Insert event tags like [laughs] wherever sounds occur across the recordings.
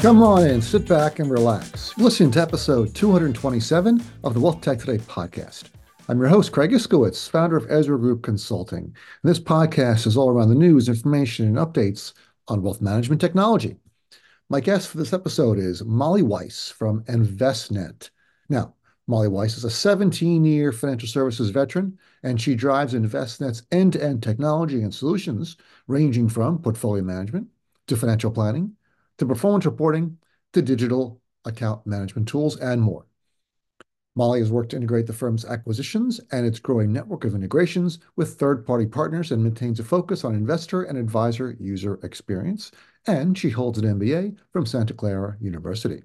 Come on in, sit back and relax. You're listening to episode 227 of the Wealth Tech Today podcast. I'm your host, Craig Iskowitz, founder of Ezra Group Consulting. And this podcast is all around the news, information, and updates on wealth management technology. My guest for this episode is Molly Weiss from Envestnet. Now, Molly Weiss is a 17 year financial services veteran, and she drives Envestnet's end to end technology and solutions, ranging from portfolio management to financial planning to performance reporting to digital account management tools and more. Molly has worked to integrate the firm's acquisitions and its growing network of integrations with third-party partners and maintains a focus on investor and advisor user experience. And she holds an MBA from Santa Clara University.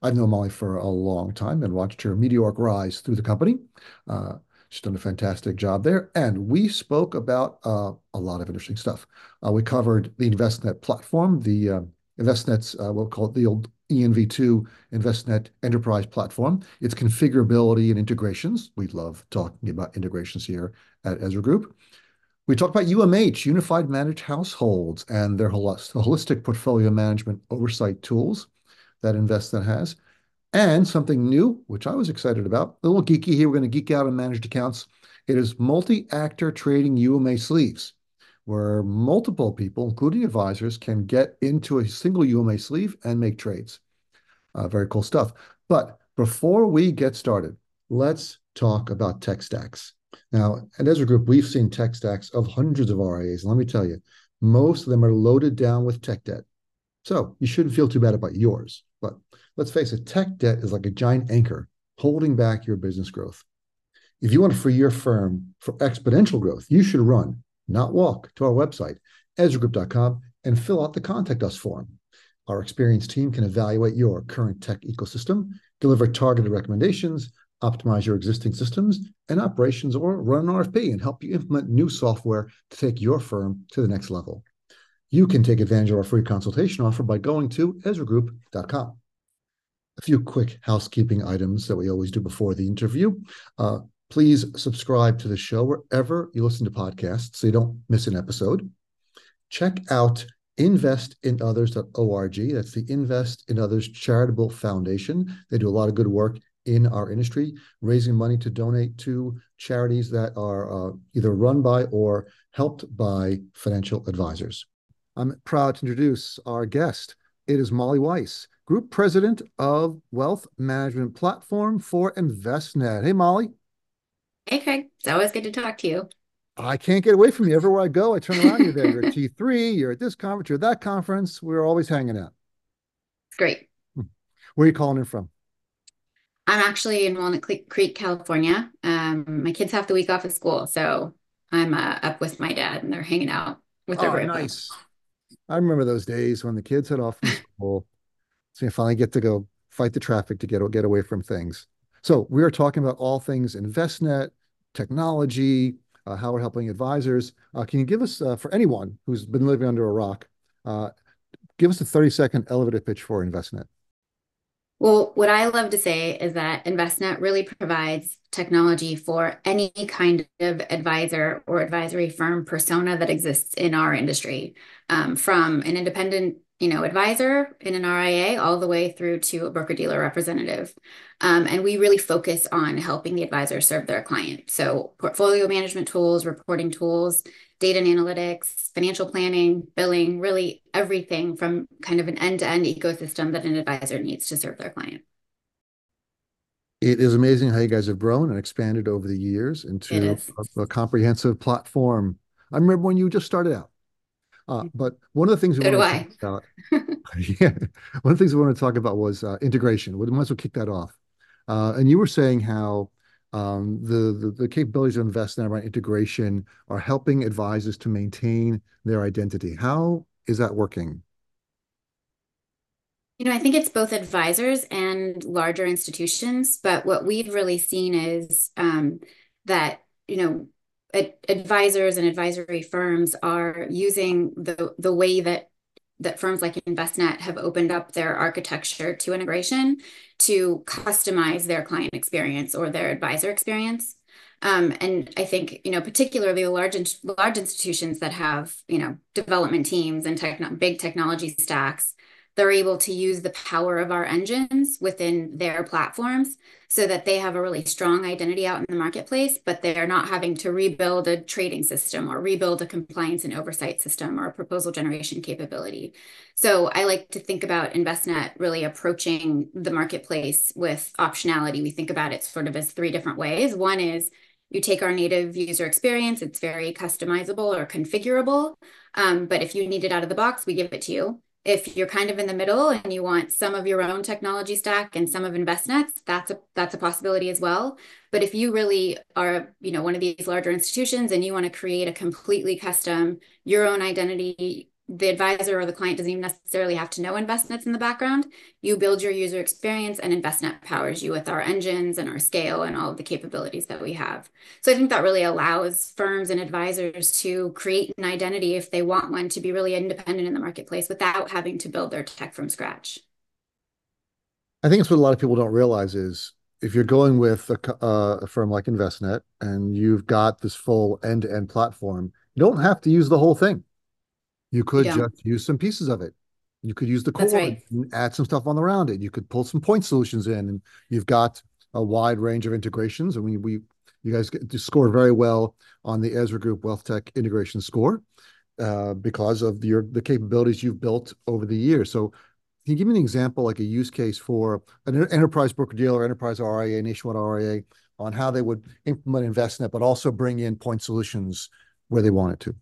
I've known Molly for a long time and watched her meteoric rise through the company. Uh, she's done a fantastic job there. And we spoke about uh, a lot of interesting stuff. Uh, we covered the Envestnet platform, the uh, Envestnet's, uh, we'll call it the old ENV2 Envestnet Enterprise Platform, its configurability and integrations. We love talking about integrations here at Ezra Group. We talked about UMH, Unified Managed Households, and their holistic portfolio management oversight tools that Envestnet has. And something new, which I was excited about, a little geeky here. We're going to geek out on managed accounts. It is multi-actor trading UMA sleeves where multiple people, including advisors, can get into a single UMA sleeve and make trades. Uh, very cool stuff. But before we get started, let's talk about tech stacks. Now, at Ezra Group, we've seen tech stacks of hundreds of RIAs. And let me tell you, most of them are loaded down with tech debt. So you shouldn't feel too bad about yours. But let's face it, tech debt is like a giant anchor holding back your business growth. If you want to free your firm for exponential growth, you should run not walk, to our website, ezragroup.com, and fill out the Contact Us form. Our experienced team can evaluate your current tech ecosystem, deliver targeted recommendations, optimize your existing systems and operations, or run an RFP and help you implement new software to take your firm to the next level. You can take advantage of our free consultation offer by going to ezragroup.com. A few quick housekeeping items that we always do before the interview. Uh, Please subscribe to the show wherever you listen to podcasts so you don't miss an episode. Check out investinothers.org. That's the Invest in Others Charitable Foundation. They do a lot of good work in our industry, raising money to donate to charities that are uh, either run by or helped by financial advisors. I'm proud to introduce our guest. It is Molly Weiss, Group President of Wealth Management Platform for Envestnet. Hey, Molly. Hey, Craig. It's always good to talk to you. I can't get away from you. Everywhere I go, I turn around. You're there. You're at [laughs] T3. You're at this conference. You're at that conference. We're always hanging out. Great. Hmm. Where are you calling in from? I'm actually in Walnut Creek, California. Um, my kids have the week off of school, so I'm uh, up with my dad, and they're hanging out with their oh, nice. I remember those days when the kids had off from [laughs] school, so you finally get to go fight the traffic to get get away from things. So we are talking about all things Envestnet, technology, uh, how we're helping advisors. Uh, can you give us, uh, for anyone who's been living under a rock, uh, give us a 30 second elevator pitch for Envestnet? Well, what I love to say is that Envestnet really provides technology for any kind of advisor or advisory firm persona that exists in our industry, um, from an independent you know, advisor in an RIA all the way through to a broker dealer representative. Um, and we really focus on helping the advisor serve their client. So portfolio management tools, reporting tools, data and analytics, financial planning, billing, really everything from kind of an end-to-end ecosystem that an advisor needs to serve their client. It is amazing how you guys have grown and expanded over the years into a, a comprehensive platform. I remember when you just started out uh, but one of the things we so want to talk about, [laughs] yeah, one of the things we want to talk about was uh, integration. We might as well kick that off. Uh, and you were saying how um, the, the, the capabilities of Envestnet around integration are helping advisors to maintain their identity. How is that working? You know, I think it's both advisors and larger institutions. But what we've really seen is um, that you know advisors and advisory firms are using the the way that that firms like Envestnet have opened up their architecture to integration to customize their client experience or their advisor experience. Um, and I think you know particularly the large large institutions that have you know development teams and techno- big technology stacks they're able to use the power of our engines within their platforms so that they have a really strong identity out in the marketplace, but they're not having to rebuild a trading system or rebuild a compliance and oversight system or a proposal generation capability. So I like to think about Envestnet really approaching the marketplace with optionality. We think about it sort of as three different ways. One is you take our native user experience, it's very customizable or configurable. Um, but if you need it out of the box, we give it to you. If you're kind of in the middle and you want some of your own technology stack and some of Envestnet's that's a that's a possibility as well. But if you really are, you know, one of these larger institutions and you want to create a completely custom, your own identity the advisor or the client doesn't even necessarily have to know Envestnet's in the background. You build your user experience and Envestnet powers you with our engines and our scale and all of the capabilities that we have. So I think that really allows firms and advisors to create an identity if they want one to be really independent in the marketplace without having to build their tech from scratch. I think it's what a lot of people don't realize is if you're going with a, uh, a firm like Envestnet and you've got this full end-to-end platform, you don't have to use the whole thing you could yeah. just use some pieces of it. You could use the core right. and add some stuff on around it. You could pull some point solutions in, and you've got a wide range of integrations. And we, we you guys get to score very well on the Ezra Group Wealth Tech Integration Score uh, because of your the capabilities you've built over the years. So, can you give me an example, like a use case for an enterprise broker dealer, enterprise RIA, nationwide RIA, on how they would implement Envestnet, but also bring in point solutions where they want it to?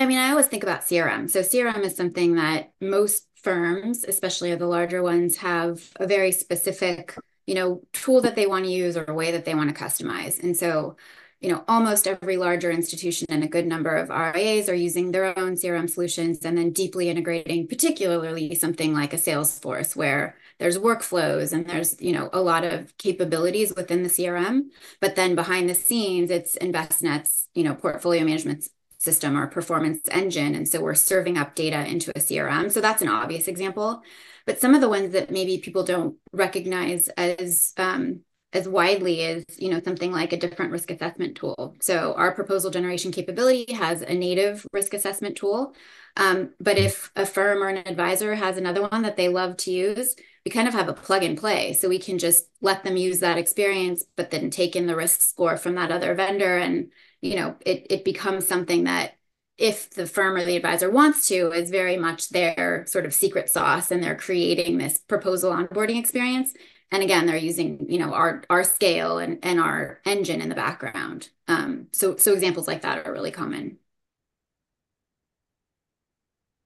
I mean, I always think about CRM. So CRM is something that most firms, especially the larger ones, have a very specific, you know, tool that they want to use or a way that they want to customize. And so, you know, almost every larger institution and a good number of RIAs are using their own CRM solutions and then deeply integrating, particularly something like a Salesforce where there's workflows and there's, you know, a lot of capabilities within the CRM. But then behind the scenes, it's Envestnet's, you know, portfolio management system or performance engine. And so we're serving up data into a CRM. So that's an obvious example. But some of the ones that maybe people don't recognize as um, as widely as you know something like a different risk assessment tool so our proposal generation capability has a native risk assessment tool um, but if a firm or an advisor has another one that they love to use we kind of have a plug and play. So we can just let them use that experience but then take in the risk score from that other vendor. And you know, it, it becomes something that if the firm or the advisor wants to is very much their sort of secret sauce and they're creating this proposal onboarding experience. And again they're using you know our our scale and and our engine in the background. Um, so so examples like that are really common.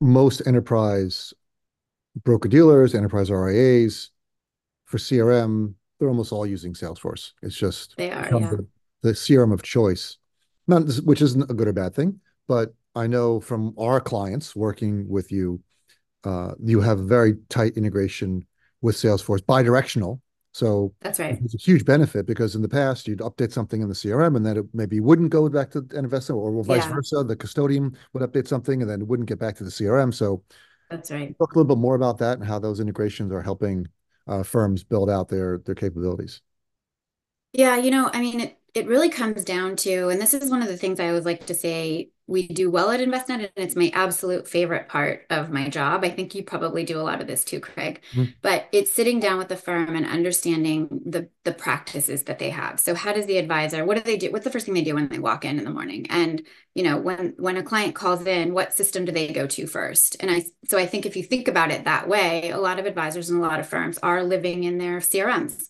Most enterprise broker dealers enterprise rias for crm they're almost all using salesforce it's just they are yeah. the, the crm of choice not which isn't a good or bad thing, but I know from our clients working with you, uh, you have very tight integration with Salesforce, bi-directional. So that's right. It's a huge benefit because in the past you'd update something in the CRM and then it maybe wouldn't go back to an investor or vice yeah. versa. The custodian would update something and then it wouldn't get back to the CRM. So that's right. Talk a little bit more about that and how those integrations are helping uh, firms build out their their capabilities. Yeah, you know, I mean, it, really comes down to, and this is one of the things I always like to say we do well at Envestnet, and it's my absolute favorite part of my job. I think you probably do a lot of this too, Craig. Mm-hmm. But it's sitting down with the firm and understanding the the practices that they have. So how does the advisor, what do they do? What's the first thing they do when they walk in in the morning? And you know, when when a client calls in, what system do they go to first? And I so I think if you think about it that way, a lot of advisors and a lot of firms are living in their CRMs.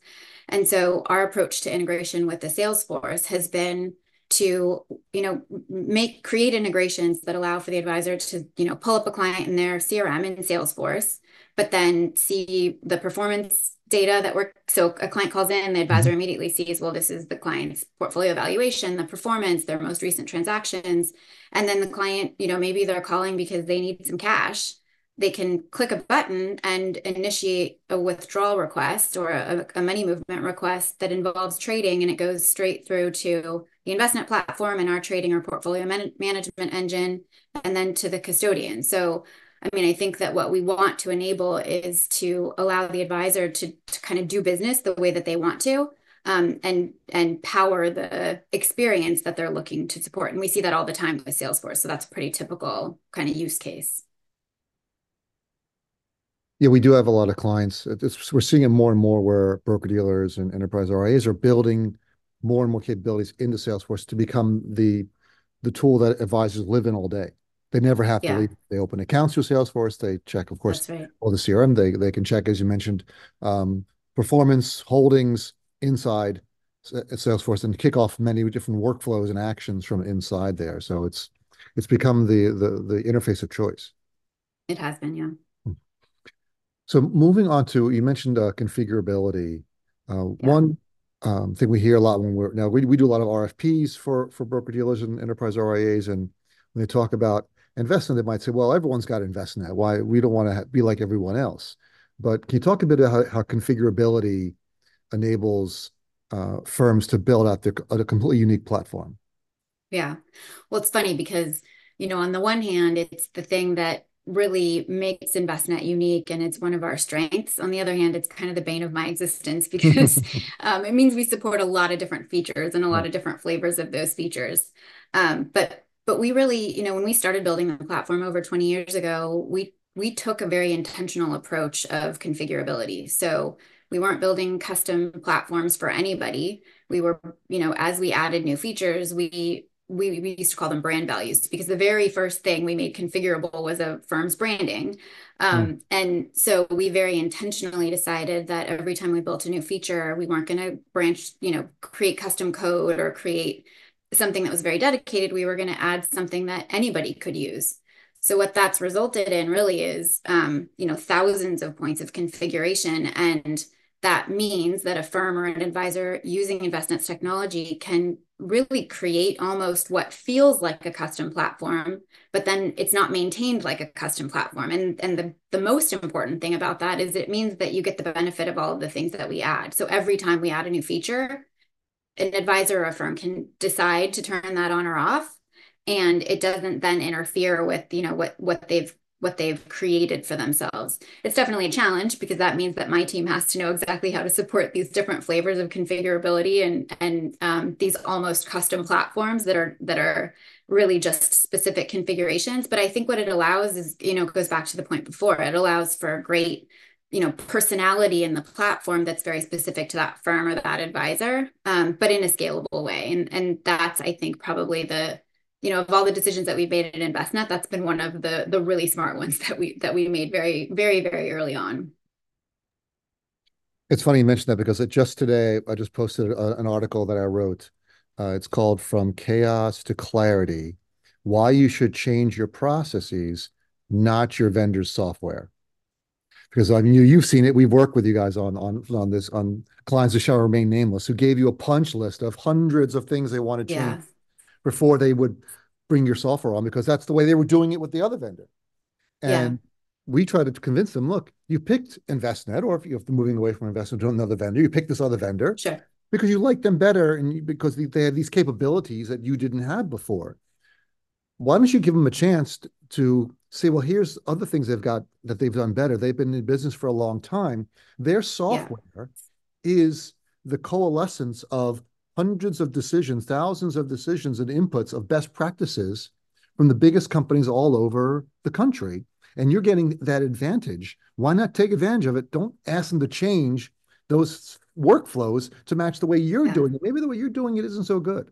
And so our approach to integration with the Salesforce has been to you know make create integrations that allow for the advisor to you know pull up a client in their crm in salesforce but then see the performance data that we're so a client calls in the advisor mm-hmm. immediately sees well this is the client's portfolio valuation the performance their most recent transactions and then the client you know maybe they're calling because they need some cash they can click a button and initiate a withdrawal request or a, a, money movement request that involves trading and it goes straight through to the investment platform and our trading or portfolio man- management engine and then to the custodian. So i mean i think that what we want to enable is to allow the advisor to, to kind of do business the way that they want to um, and and power the experience that they're looking to support. And we see that all the time with salesforce so that's a pretty typical kind of use case Yeah, we do have a lot of clients. We're seeing it more and more where broker-dealers and enterprise RIAs are building more and more capabilities into Salesforce to become the the tool that advisors live in all day. They never have to Yeah, leave. They open accounts through Salesforce. They check, of course, that's right. all the CRM. They they can check, as you mentioned, um, performance, holdings inside Salesforce and kick off many different workflows and actions from inside there. So it's it's become the the the interface of choice. It has been, yeah. So moving on to, you mentioned uh, configurability. Uh, Yeah. one um, thing we hear a lot when we're now we, we do a lot of RFPs for for broker dealers and enterprise RIAs, and when they talk about investment, they might say, "Well, everyone's got to invest in that. Why we don't want to be like everyone else?" But can you talk a bit about how, how configurability enables uh, firms to build out their, a completely unique platform? Yeah. Well, it's funny because, you know, on the one hand, it's the thing that really makes Envestnet unique and it's one of our strengths. On the other hand, it's kind of the bane of my [laughs] existence because [laughs] um, it means we support a lot of different features and a lot of different flavors of those features. Um, but but we really, you know, when we started building the platform over 20 years ago, we we took a very intentional approach of configurability. So we weren't building custom platforms for anybody. We were, you know, as we added new features, we we, we used to call them brand values because the very first thing we made configurable was a firm's branding. Mm, Um, and so we very intentionally decided that every time we built a new feature, we weren't going to branch, you know, create custom code or create something that was very dedicated. We were going to add something that anybody could use. So what that's resulted in really is, um, you know, thousands of points of configuration and that means that a firm or an advisor using Envestnet's technology can really create almost what feels like a custom platform, but then it's not maintained like a custom platform. And, and the, the most important thing about that is it means that you get the benefit of all of the things that we add. So every time we add a new feature, an advisor or a firm can decide to turn that on or off. And it doesn't then interfere with, you know, what what they've what they've created for themselves. It's definitely a challenge because that means that my team has to know exactly how to support these different flavors of configurability and and um, these almost custom platforms that are that are really just specific configurations. But I think what it allows is, you know, goes back to the point before. It allows for great, you know, personality in the platform that's very specific to that firm or that advisor, um, but in a scalable way. And and that's I think probably the you know, of all the decisions that we've made at Envestnet, that's been one of the the really smart ones that we that we made very, very, very early on. It's funny you mentioned that because it just today I just posted a, an article that I wrote. Uh, it's called From Chaos to Clarity: Why You Should Change Your Processes, Not Your Vendor's Software. Because I mean, you you've seen it. We've worked with you guys on on on this on clients that shall remain nameless, who gave you a punch list of hundreds of things they want to change Yeah, before they would bring your software on, because that's the way they were doing it with the other vendor. yeah, And we try to convince them, look, you picked Envestnet, or if you're moving away from Envestnet to another vendor, you picked this other vendor sure. because you like them better and you, because they have these capabilities that you didn't have before. Why don't you give them a chance to say, well, here's other things they've got that they've done better. They've been in business for a long time. Their Yeah, software is the coalescence of hundreds of decisions, thousands of decisions and inputs of best practices from the biggest companies all over the country. And you're getting that advantage. Why not take advantage of it? Don't ask them to change those workflows to match the way you're yeah. doing it. Maybe the way you're doing it isn't so good.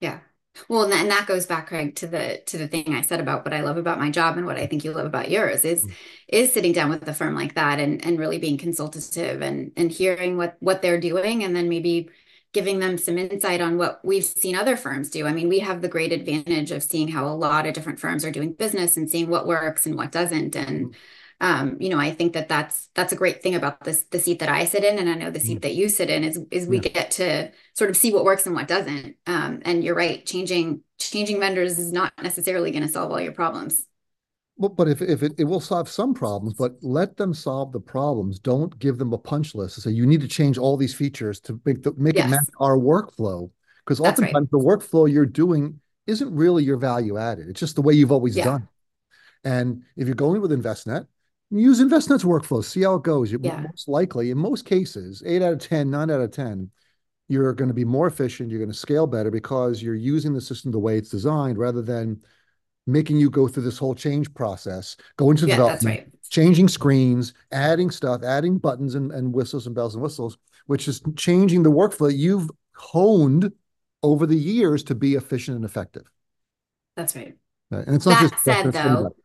Yeah. Well, and that, and that goes back, Craig, to the to the thing I said about what I love about my job and what I think you love about yours is Mm. is sitting down with a firm like that and and really being consultative and and hearing what what they're doing and then maybe giving them some insight on what we've seen other firms do. I mean, we have the great advantage of seeing how a lot of different firms are doing business and seeing what works and what doesn't. And um, you know, I think that that's that's a great thing about this the seat that I sit in, and I know the Mm. seat that you sit in is is we Yeah. get to sort of see what works and what doesn't. Um, and you're right, changing changing vendors is not necessarily going to solve all your problems. But if, if it, it will solve some problems, but let them solve the problems. Don't give them a punch list and say you need to change all these features to make the make it match our workflow. Because that's right. oftentimes the workflow you're doing isn't really your value added. It's just the way you've always Yeah, done. And if you're going with Envestnet, use Envestnet's workflow, see how it goes. You yeah, most likely, in most cases, eight out of 10, nine out of 10, you're going to be more efficient. You're going to scale better because you're using the system the way it's designed rather than making you go through this whole change process, go into yeah, development, right. changing screens, adding stuff, adding buttons and, and whistles and bells and whistles, which is changing the workflow that you've honed over the years to be efficient and effective. That's right. Right. And it's not That just said, that's for anybody. though,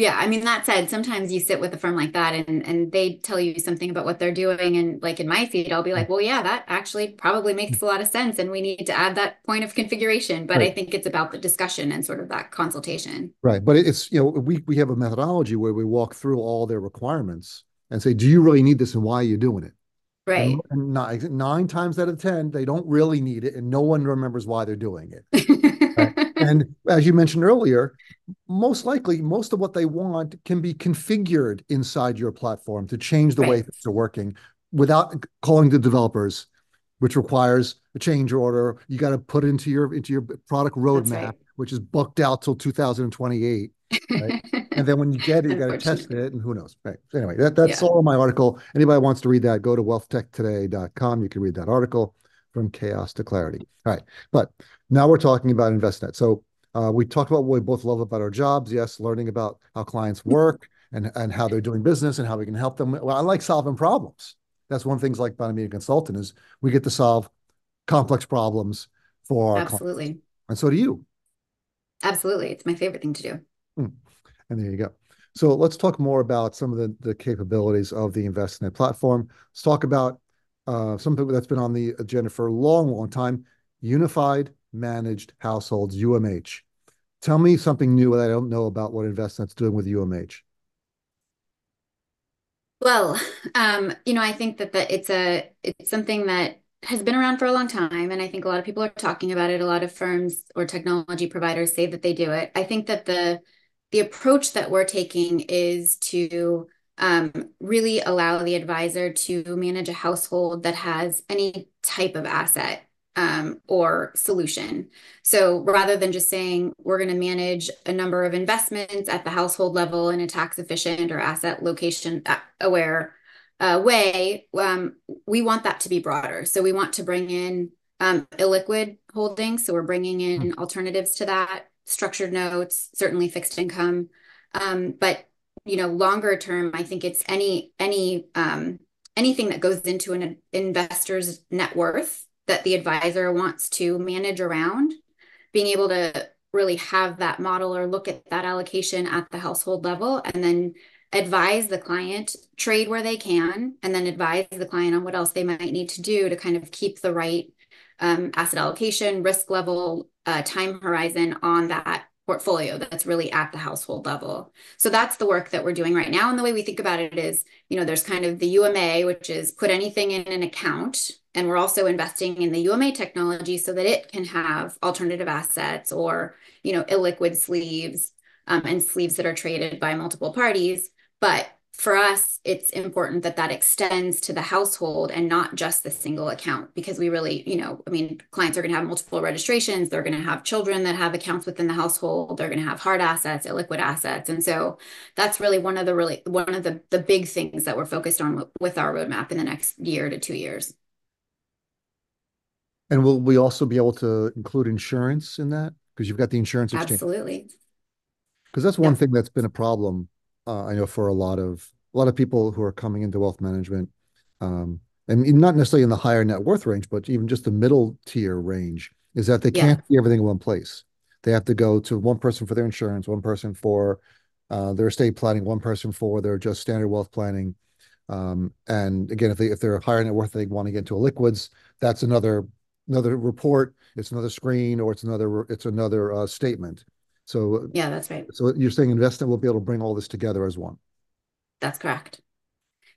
yeah, I mean, that said, sometimes you sit with a firm like that and and they tell you something about what they're doing. And like in my feed, I'll be like, well, yeah, that actually probably makes a lot of sense. And we need to add that point of configuration. But I think it's about the discussion and sort of that consultation. Right. But it's, you know, we we have a methodology where we walk through all their requirements and say, do you really need this and why are you doing it? Right. And, nine, nine times out of 10, they don't really need it and no one remembers why they're doing it. [laughs] And as you mentioned earlier, most likely, most of what they want can be configured inside your platform to change the way Right. things are working without calling the developers, which requires a change order. You got to put into your into your product roadmap, right. which is booked out till 2028. Right. [laughs] And then when you get it, you got to test it, and who knows? Right. So anyway, that, that's Yeah. all my article. Anybody wants to read that, go to wealthtechtoday.com. You can read that article from chaos to clarity. All right. But now we're talking about Envestnet. So uh, we talked about what we both love about our jobs. Yes, learning about how clients work and, and how they're doing business and how we can help them. Well, I like solving problems. That's one of the things like being a consultant is we get to solve complex problems for our clients. Absolutely. And so do you. Absolutely. It's my favorite thing to do. Hmm. And there you go. So let's talk more about some of the, the capabilities of the Envestnet platform. Let's talk about uh, something that's been on the agenda for a long, long time, Unified Managed Households, UMH. Tell me something new that I don't know about what Envestnet's doing with UMH. Well, [laughs] um, you know, I think that that it's a it's something that has been around for a long time, and I think a lot of people are talking about it. A lot of firms or technology providers say that they do it. I think that the the approach that we're taking is to um, really allow the advisor to manage a household that has any type of asset um, or solution. So rather than just saying we're going to manage a number of investments at the household level in a tax efficient or asset location uh, aware uh, way, um, we want that to be broader. So we want to bring in um, illiquid holdings. So we're bringing in alternatives to that, structured notes, certainly fixed income. Um, but you know, longer term, I think it's any any um, anything that goes into an investor's net worth that the advisor wants to manage around, being able to really have that model or look at that allocation at the household level and then advise the client, trade where they can, and then advise the client on what else they might need to do to kind of keep the right um, asset allocation, risk level, uh, time horizon on that portfolio that's really at the household level. So that's the work that we're doing right now. And the way we think about it is, you know, there's kind of the UMA, which is put anything in an account. And we're also investing in the UMA technology so that it can have alternative assets or, you know, illiquid sleeves um, and sleeves that are traded by multiple parties. But for us, it's important that that extends to the household and not just the single account because we really, you know, I mean, clients are going to have multiple registrations. They're going to have children that have accounts within the household. They're going to have hard assets, illiquid assets. And so that's really one of the really one of the the big things that we're focused on with our roadmap in the next year to two years. And will we also be able to include insurance in that? Because you've got the insurance exchange. Absolutely. Because that's one thing that's been a problem, uh, I know for a lot of a lot of people who are coming into wealth management, um, and not necessarily in the higher net worth range, but even just the middle tier range, is that they Yeah. can't see everything in one place. They have to go to one person for their insurance, one person for uh, their estate planning, one person for their just standard wealth planning. Um, and again, if they if they're higher net worth, they want to get into a liquids. That's another another report. It's another screen, or it's another it's another uh, statement. So Yeah, that's right. so you're saying Envestnet will be able to bring all this together as one. That's correct.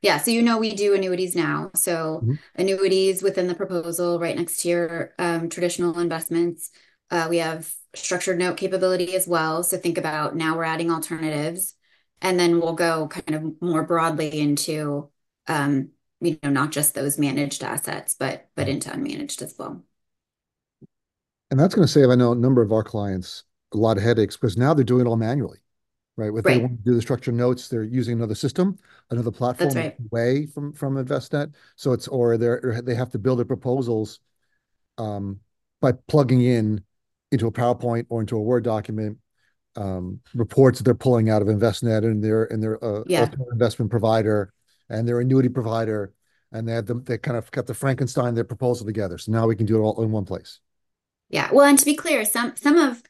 Yeah, so you know we do annuities now. So Mhm. annuities within the proposal, right next to your um, traditional investments. Uh, we have structured note capability as well. So think about now we're adding alternatives, and then we'll go kind of more broadly into um, you know not just those managed assets, but but into unmanaged as well. And that's going to save, I know, a number of our clients a lot of headaches because now they're doing it all manually, right? If they want to do the structured notes, they're using another system, another platform right. away from from Envestnet. So it's or they're they have to build their proposals um, by plugging in into a PowerPoint or into a Word document um, reports that they're pulling out of Envestnet and their and their uh, Yeah. investment provider and their annuity provider, and they had them. They kind of kept the Frankenstein their proposal together. So now we can do it all in one place. Yeah. Well, and to be clear, some some of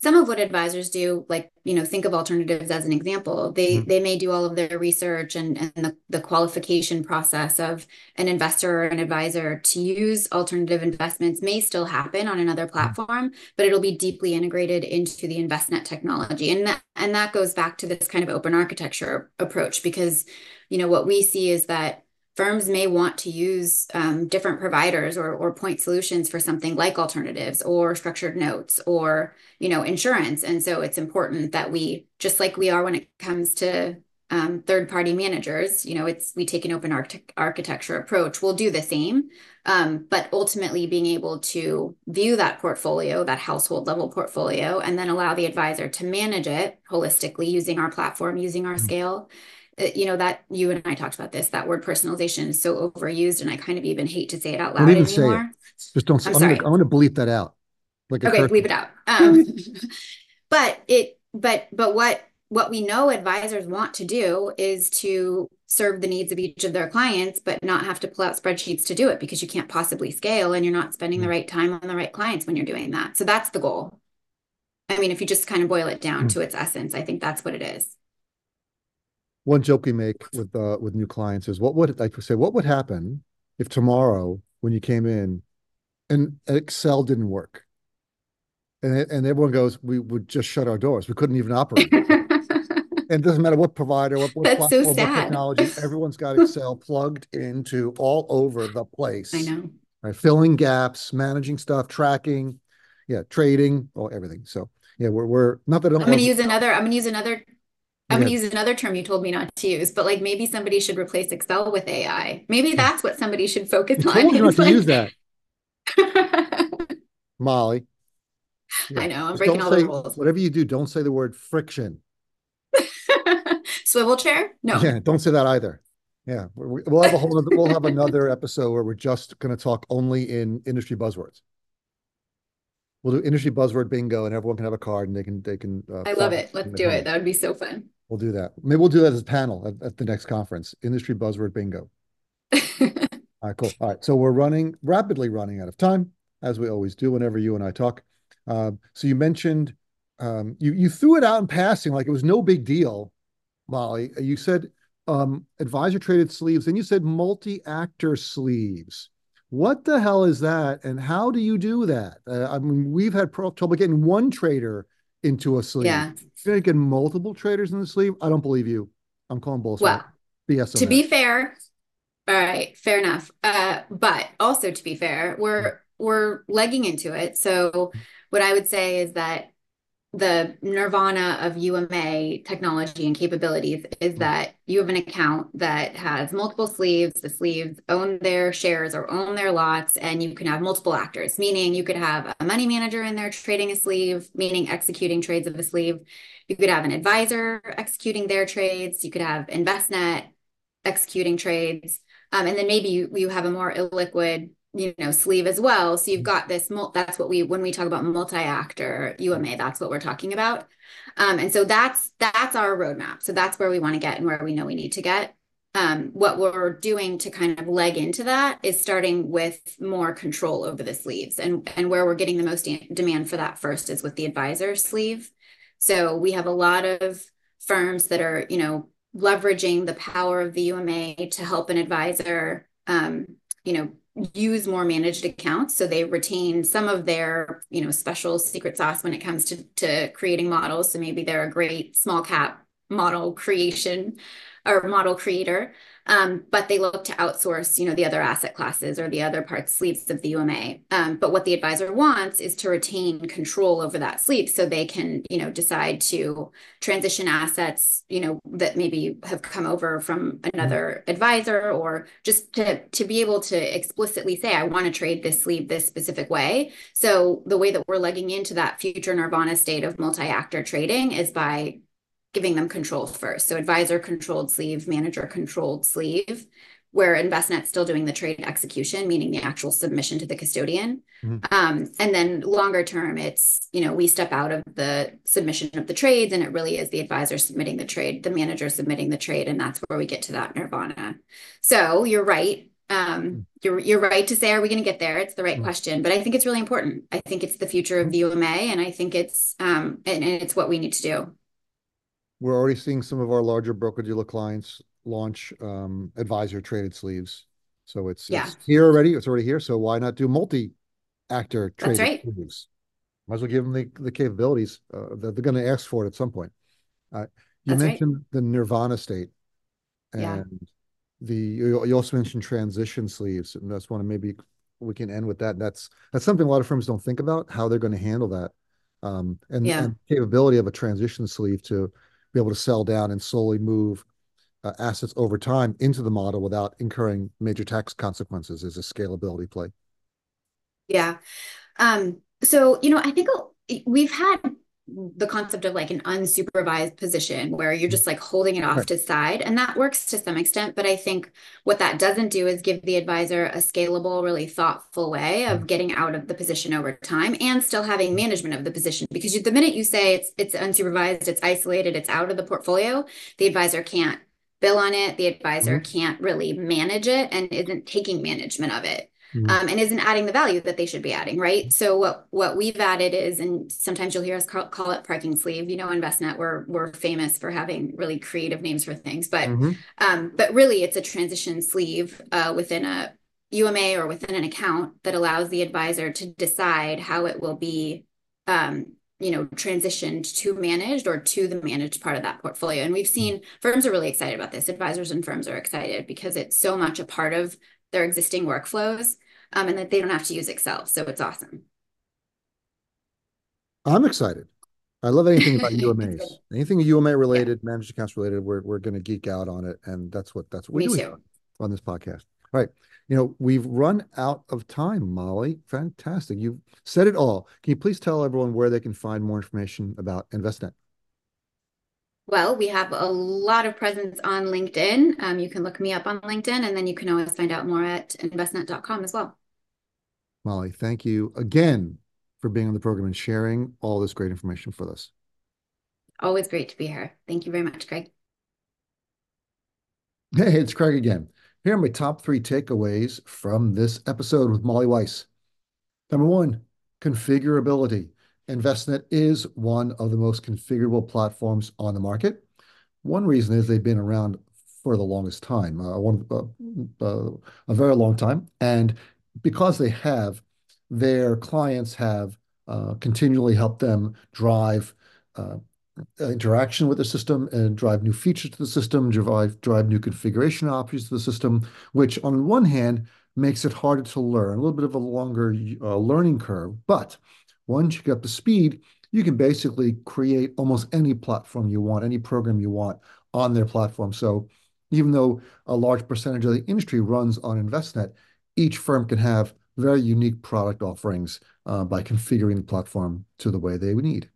some of what advisors do, like, you know, think of alternatives as an example. They Mhm. they may do all of their research and, and the, the qualification process of an investor or an advisor to use alternative investments may still happen on another platform, but it'll be deeply integrated into the Envestnet technology. And that and that goes back to this kind of open architecture approach because, you know, what we see is that firms may want to use um, different providers or, or point solutions for something like alternatives or structured notes or you know insurance and so it's important that we just like we are when it comes to um, third party managers you know it's we take an open arch- architecture approach we'll do the same um, but ultimately being able to view that portfolio that household level portfolio and then allow the advisor to manage it holistically using our platform using our Mhm. scale you know that you and I talked about this that word personalization is so overused and I kind of even hate to say it out loud Don't even say it. Just don't. I'm I'm, gonna, sorry. I'm gonna bleep that out. Like okay leave it out um, [laughs] but it but but what what we know advisors want to do is to serve the needs of each of their clients but not have to pull out spreadsheets to do it because you can't possibly scale and you're not spending the Mm. right time on the right clients when you're doing that so that's the goal i mean if you just kind of boil it down Mm. to its essence i think that's what it is One joke we make with uh, with new clients is what would like say what would happen if tomorrow when you came in and Excel didn't work? And and everyone goes we would just shut our doors. We couldn't even operate. [laughs] And it doesn't matter what provider what, what That's so platform what technology [laughs] everyone's got Excel plugged into all over the place. I know. Right? Filling gaps managing stuff tracking yeah trading all everything. So yeah we're we're not that I i'm going to use another i'm going to use another I'm going to use another term you told me not to use, but like maybe somebody should replace Excel with AI. Maybe that's what somebody should focus I on. you not It's to like- use that [laughs] Molly Yeah. I know, I'm Just breaking all the rules. Whatever you do, don't say the word friction. [laughs] Swivel chair? No. Yeah, don't say that either. Yeah, we- we'll have a whole other, we'll have another episode where we're just going to talk only in industry buzzwords. We'll do industry buzzword bingo, and everyone can have a card, and they can they can. Uh, I love it. Let's do home. it. That would be so fun. We'll do that. Maybe we'll do that as a panel at, at the next conference. Industry buzzword bingo. [laughs] All right, cool. All right, so we're running rapidly running out of time, as we always do whenever you and I talk. Um, so you mentioned um, you you threw it out in passing like it was no big deal, Molly. You said um, advisor traded sleeves, then you said multi-actor sleeves. What the hell is that, and how do you do that? Uh, I mean, we've had pro- trouble getting one trader into a sleeve. Yeah. You're gonna get multiple traders in the sleeve. I don't believe you. I'm calling bullshit. Well, BS to that. be fair, all right, fair enough. Uh, but also to be fair, we're we're legging into it. So what I would say is that the nirvana of UMA technology and capabilities is Mm. that you have an account that has multiple sleeves. The sleeves own their shares or own their lots, and you can have multiple actors, meaning you could have a money manager in there trading a sleeve, meaning executing trades of a sleeve. You could have an advisor executing their trades. You could have Envestnet executing trades. Um, and then maybe you, you have a more illiquid, you know, sleeve as well. So you've got this, mul- that's what we, when we talk about multi-actor UMA, that's what we're talking about. Um, and so that's, that's our roadmap. So that's where we want to get and where we know we need to get. Um, what we're doing to kind of leg into that is starting with more control over the sleeves and, and where we're getting the most de- demand for that first is with the advisor sleeve. So we have a lot of firms that are, you know, leveraging the power of the UMA to help an advisor, um, you know, use more managed accounts. So they retain some of their, you know, special secret sauce when it comes to, to creating models. So maybe they're a great small cap model creation or model creator. Um, but they look to outsource, you know, the other asset classes or the other parts sleeves of the UMA. Um, but what the advisor wants is to retain control over that sleeve so they can, you know, decide to transition assets, you know, that maybe have come over from another advisor or just to, to be able to explicitly say, I want to trade this sleeve this specific way. So the way that we're legging into that future nirvana state of multi-actor trading is by giving them control first. So advisor controlled sleeve, manager controlled sleeve. where Envestnet's still doing the trade execution, meaning the actual submission to the custodian. Mm-hmm. Um, and then longer term, it's, you know, we step out of the submission of the trades and it really is the advisor submitting the trade, the manager submitting the trade, and that's where we get to that nirvana. So you're right. Um, hmm. you're you're right to say, are we going to get there? It's the right mm-hmm. question, but I think it's really important. I think it's the future of the UMA, and I think it's um, and, and it's what we need to do. We're already seeing some of our larger broker dealer clients launch um, advisor traded sleeves. So it's, here already. It's already here. So why not do multi actor traded right. sleeves? Might as well give them the, the capabilities uh, that they're going to ask for it at some point. Uh, you mentioned the Nirvana state, and the you, also mentioned transition sleeves, and that's one. Of maybe we can end with that. That's that's something a lot of firms don't think about how they're going to handle that, um, and, and capability of a transition sleeve to be able to sell down and slowly move uh, assets over time into the model without incurring major tax consequences is a scalability play. Yeah. Um, so, you know, I think we've had the concept of like an unsupervised position where you're just like holding it off right. to side and that works to some extent but i think what that doesn't do is give the advisor a scalable really thoughtful way of mm-hmm. getting out of the position over time and still having management of the position because you, the minute you say it's it's unsupervised it's isolated it's out of the portfolio the advisor can't bill on it. The advisor mm-hmm. can't really manage it and isn't taking management of it. Mm-hmm. Um, and isn't adding the value that they should be adding, right? So what what we've added is, and sometimes you'll hear us call, call it parking sleeve. You know, Envestnet we're we're famous for having really creative names for things, but mm-hmm. um, but really it's a transition sleeve uh, within a UMA or within an account that allows the advisor to decide how it will be um, you know transitioned to managed or to the managed part of that portfolio and we've seen firms are really excited about this advisors and firms are excited because it's so much a part of their existing workflows um, and that they don't have to use excel so it's awesome i'm excited i love anything about [laughs] umas anything uma related yeah. managed accounts related we're, we're going to geek out on it and that's what that's what doing too. on this podcast all right you know, we've run out of time, Molly. Fantastic. You've said it all. Can you please tell everyone where they can find more information about Envestnet? Well, we have a lot of presence on LinkedIn. Um, you can look me up on LinkedIn, and then you can always find out more at envestnet.com as well. Molly, thank you again for being on the program and sharing all this great information for us. Always great to be here. Thank you very much, Craig. Hey, it's Craig again. Here are my top three takeaways from this episode with Molly Weiss. Number one, configurability. Envestnet is one of the most configurable platforms on the market. One reason is they've been around for the longest time, uh, uh, uh, a very long time. And because they have, their clients have continually helped them drive interaction with the system and drive new features to the system, drive, drive new configuration options to the system, which on one hand makes it harder to learn, a little bit of a longer learning curve. But once you get up to speed, you can basically create almost any platform you want, any program you want on their platform. So even though a large percentage of the industry runs on Envestnet, each firm can have very unique product offerings uh, by configuring the platform to the way they need.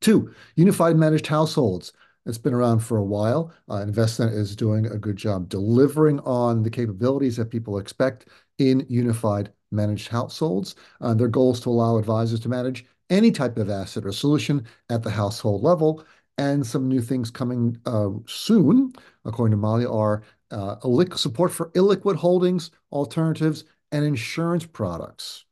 Two, unified managed households. It's been around for a while. Uh, Envestnet is doing a good job delivering on the capabilities that people expect in unified managed households. Uh, their goal is to allow advisors to manage any type of asset or solution at the household level. And some new things coming uh, soon, according to Molly, are uh, support for illiquid holdings, alternatives, and insurance products.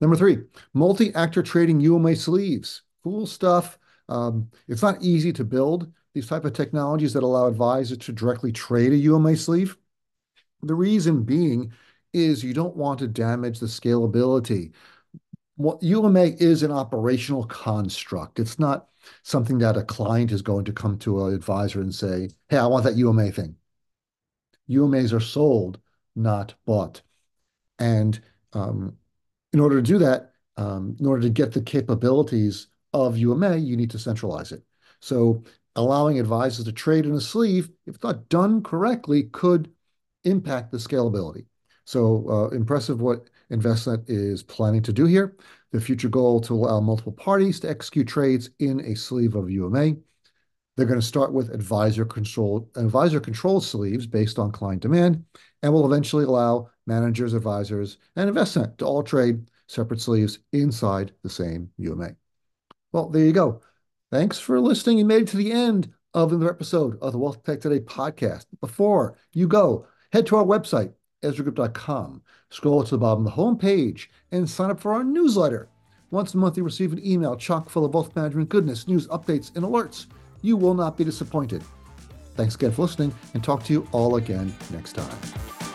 Number three, multi-actor trading UMA sleeves cool stuff. Um, it's not easy to build these type of technologies that allow advisors to directly trade a UMA sleeve. The reason being is you don't want to damage the scalability. What UMA is an operational construct. It's not something that a client is going to come to an advisor and say, hey, I want that UMA thing. UMAs are sold, not bought. And um, in order to do that, um, in order to get the capabilities of UMA, you need to centralize it. So allowing advisors to trade in a sleeve, if not done correctly, could impact the scalability. So uh, impressive what Envestnet is planning to do here. The future goal to allow multiple parties to execute trades in a sleeve of UMA. They're going to start with advisor control advisor sleeves based on client demand, and will eventually allow managers, advisors, and Envestnet to all trade separate sleeves inside the same UMA. Well, there you go. Thanks for listening. You made it to the end of another episode of the Wealth Tech Today podcast. Before you go, head to our website, EzraGroup.com, scroll to the bottom of the home page, and sign up for our newsletter. Once a month, you receive an email chock full of wealth management goodness, news, updates, and alerts. You will not be disappointed. Thanks again for listening, and talk to you all again next time.